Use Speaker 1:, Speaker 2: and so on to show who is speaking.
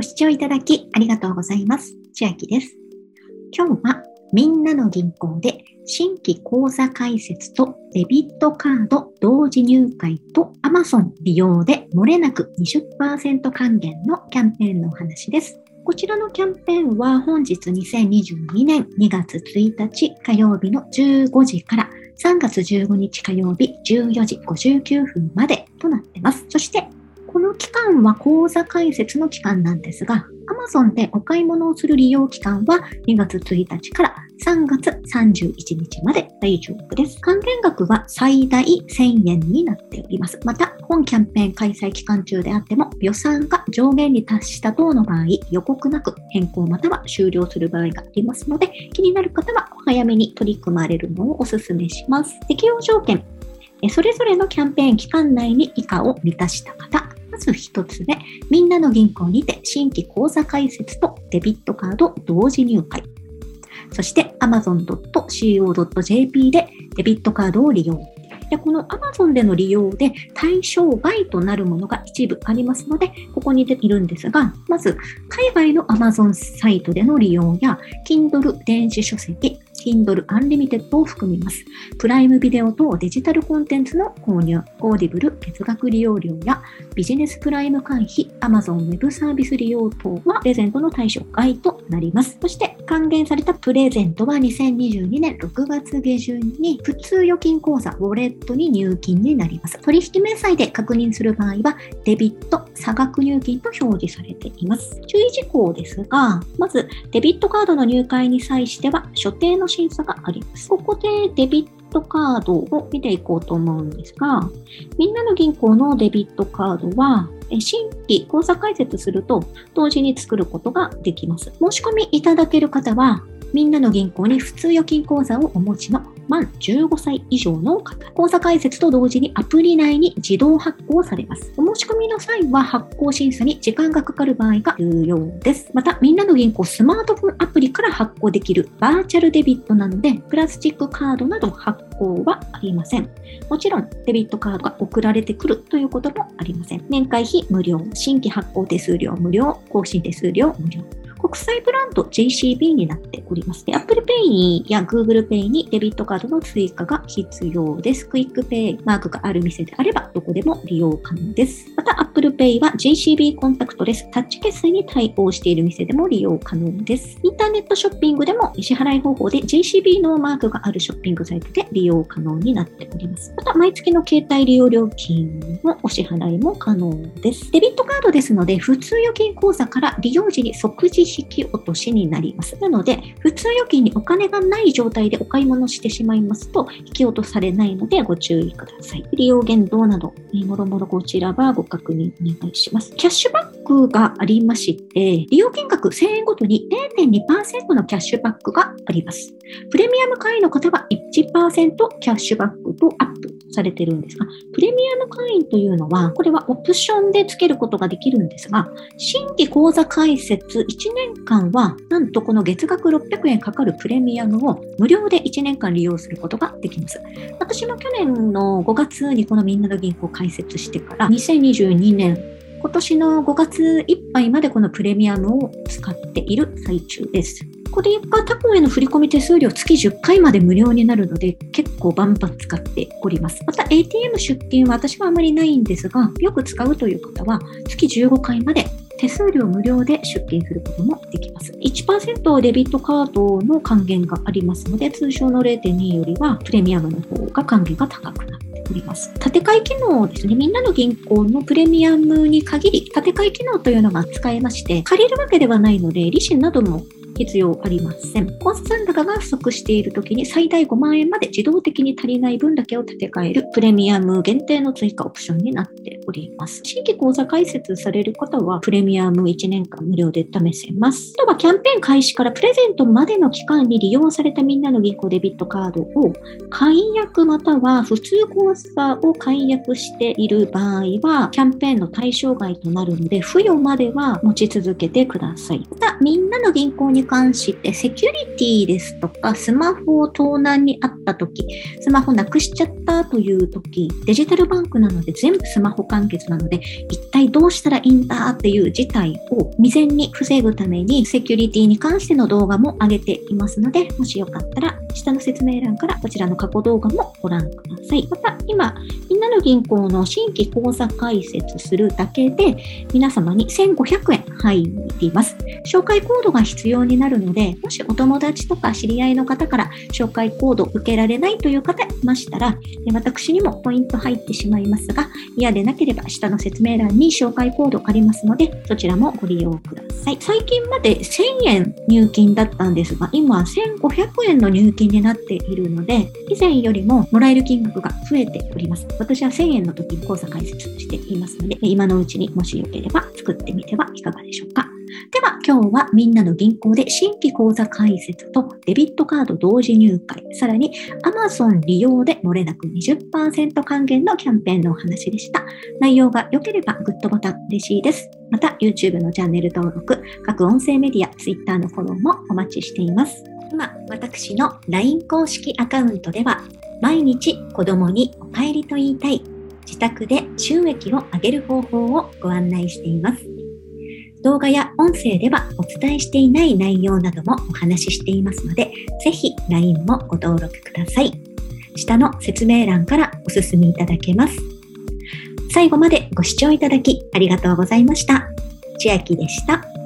Speaker 1: ご視聴いただきありがとうございます。千秋です。今日はみんなの銀行で新規口座開設とデビットカード同時入会と Amazon 利用で漏れなく20%還元のキャンペーンのお話です。こちらのキャンペーンは本日2022年2月1日火曜日の15時から3月15日火曜日14時59分までとなってます。そしてこの期間は口座開設の期間なんですが、Amazon でお買い物をする利用期間は2月1日から3月31日まで大丈夫です。還元額は最大1000円になっております。また、本キャンペーン開催期間中であっても予算が上限に達した等の場合、予告なく変更または終了する場合がありますので、気になる方はお早めに取り組まれるのをお勧めします。適用条件、それぞれのキャンペーン期間内に以下を満たした方、ず一つ目、みんなの銀行にて新規口座開設とデビットカード同時入会。そして amazon.co.jp でデビットカードを利用。でこの Amazon での利用で対象外となるものが一部ありますので、ここに出ているんですが、まず、海外の Amazon サイトでの利用や、Kindle 電子書籍、Kindle Unlimited を含みます。プライムビデオ等デジタルコンテンツの購入、オーディブル月額利用料やビジネスプライム会費、Amazon ウェブサービス利用等はプレゼントの対象外となります。そして還元されたプレゼントは2022年6月下旬に普通預金口座、ウォレットに入金になります。取引明細で確認する場合はデビット、差額入金と表示されています。注意事項ですが、まずデビットカードの入会に際しては所定の審査があります。ここでデビットカードを見ていこうと思うんですが、みんなの銀行のデビットカードは、新規口座開設すると同時に作ることができます。申し込みいただける方は、みんなの銀行に普通預金口座をお持ちの満15歳以上の方、口座開設と同時にアプリ内に自動発行されます。お申し込みの際は発行審査に時間がかかる場合が重要です。また、みんなの銀行スマートフォンアプリから発行できるバーチャルデビットなので、プラスチックカードなど発行はありません。もちろん、デビットカードが送られてくるということもありません。年会費無料、新規発行手数料無料、更新手数料無料。国際ブランド JCB になっております。Apple Pay や Google Pay にデビットカードの追加が必要です。 QUICPay マークがある店であればどこでも利用可能です。また Apple Pay は JCB コンタクトレスタッチ決済に対応している店でも利用可能です。インターネットショッピングでも支払い方法で JCB のマークがあるショッピングサイトで利用可能になっております。また毎月の携帯利用料金のお支払いも可能です。デビットカードですので普通預金口座から利用時に即時引き落としになります。なので、普通預金にお金がない状態でお買い物してしまいますと、引き落とされないのでご注意ください。利用限度など、もろもろこちらはご確認お願いします。キャッシュバックがありまして、利用金額1000円ごとに0.2%のキャッシュバックがあります。プレミアム会員の方は1%キャッシュバックとアップされてるんですが、プレミアム会員というのは、これはオプションで付けることができるんですが、新規口座開設1年間は、なんとこの月額600円かかるプレミアムを無料で1年間利用することができます。私も去年の5月にこのみんなの銀行を開設してから、2022年今年の5月いっぱいまでこのプレミアムを使っている最中です。これが他行への振込手数料月10回まで無料になるので結構バンバン使っております。また ATM 出金は私はあまりないんですが、よく使うという方は月15回まで手数料無料で出金することもできます。1%デビットカードの還元がありますので、通常の0.2よりはプレミアムの方が還元が高くなっております。建て替え機能ですね。みんなの銀行のプレミアムに限り、建て替え機能というのが使えまして、借りるわけではないので、利子なども必要ありません。口座残高が不足しているときに最大5万円まで自動的に足りない分だけを立て替えるプレミアム限定の追加オプションになっております。新規口座開設される方はプレミアム1年間無料で試せます。あとはキャンペーン開始からプレゼントまでの期間に利用されたみんなの銀行デビットカードを解約または普通口座を解約している場合はキャンペーンの対象外となるので付与までは持ち続けてください。また、みんなの銀行に関してセキュリティですとか、スマホを盗難にあった時、スマホなくしちゃったという時、デジタルバンクなので全部スマホ完結なので、一体どうしたらいいんだっていう事態を未然に防ぐために、セキュリティに関しての動画も上げていますので、もしよかったら下の説明欄からこちらの過去動画もご覧ください。また、今、みんなの銀行の新規口座開設するだけで、皆様に1500円入ります。紹介コードが必要になるので、もしお友達とか知り合いの方から紹介コード受けられないという方いましたら、私にもポイント入ってしまいますが、嫌でなければ下の説明欄に紹介コードありますので、そちらもご利用ください。最近まで1000円入金だったんですが、今1500円の入金になっているので、以前よりももらえる金額が増えております。私は1000円の時に口座開設していますので、今のうちにもしよければ作ってみてはいかがでしょうか。では今日はみんなの銀行で新規口座開設とデビットカード同時入会、さらに Amazon 利用で漏れなく20%還元のキャンペーンのお話でした。内容が良ければグッドボタン嬉しいです。また YouTube のチャンネル登録、各音声メディア、Twitter のフォローもお待ちしています。今、私の LINE 公式アカウントでは毎日子供にお帰りと言いたい自宅で収益を上げる方法をご案内しています。動画や音声ではお伝えしていない内容などもお話ししていますので、ぜひ LINE もご登録ください。下の説明欄からお進みいただけます。最後までご視聴いただきありがとうございました。千秋でした。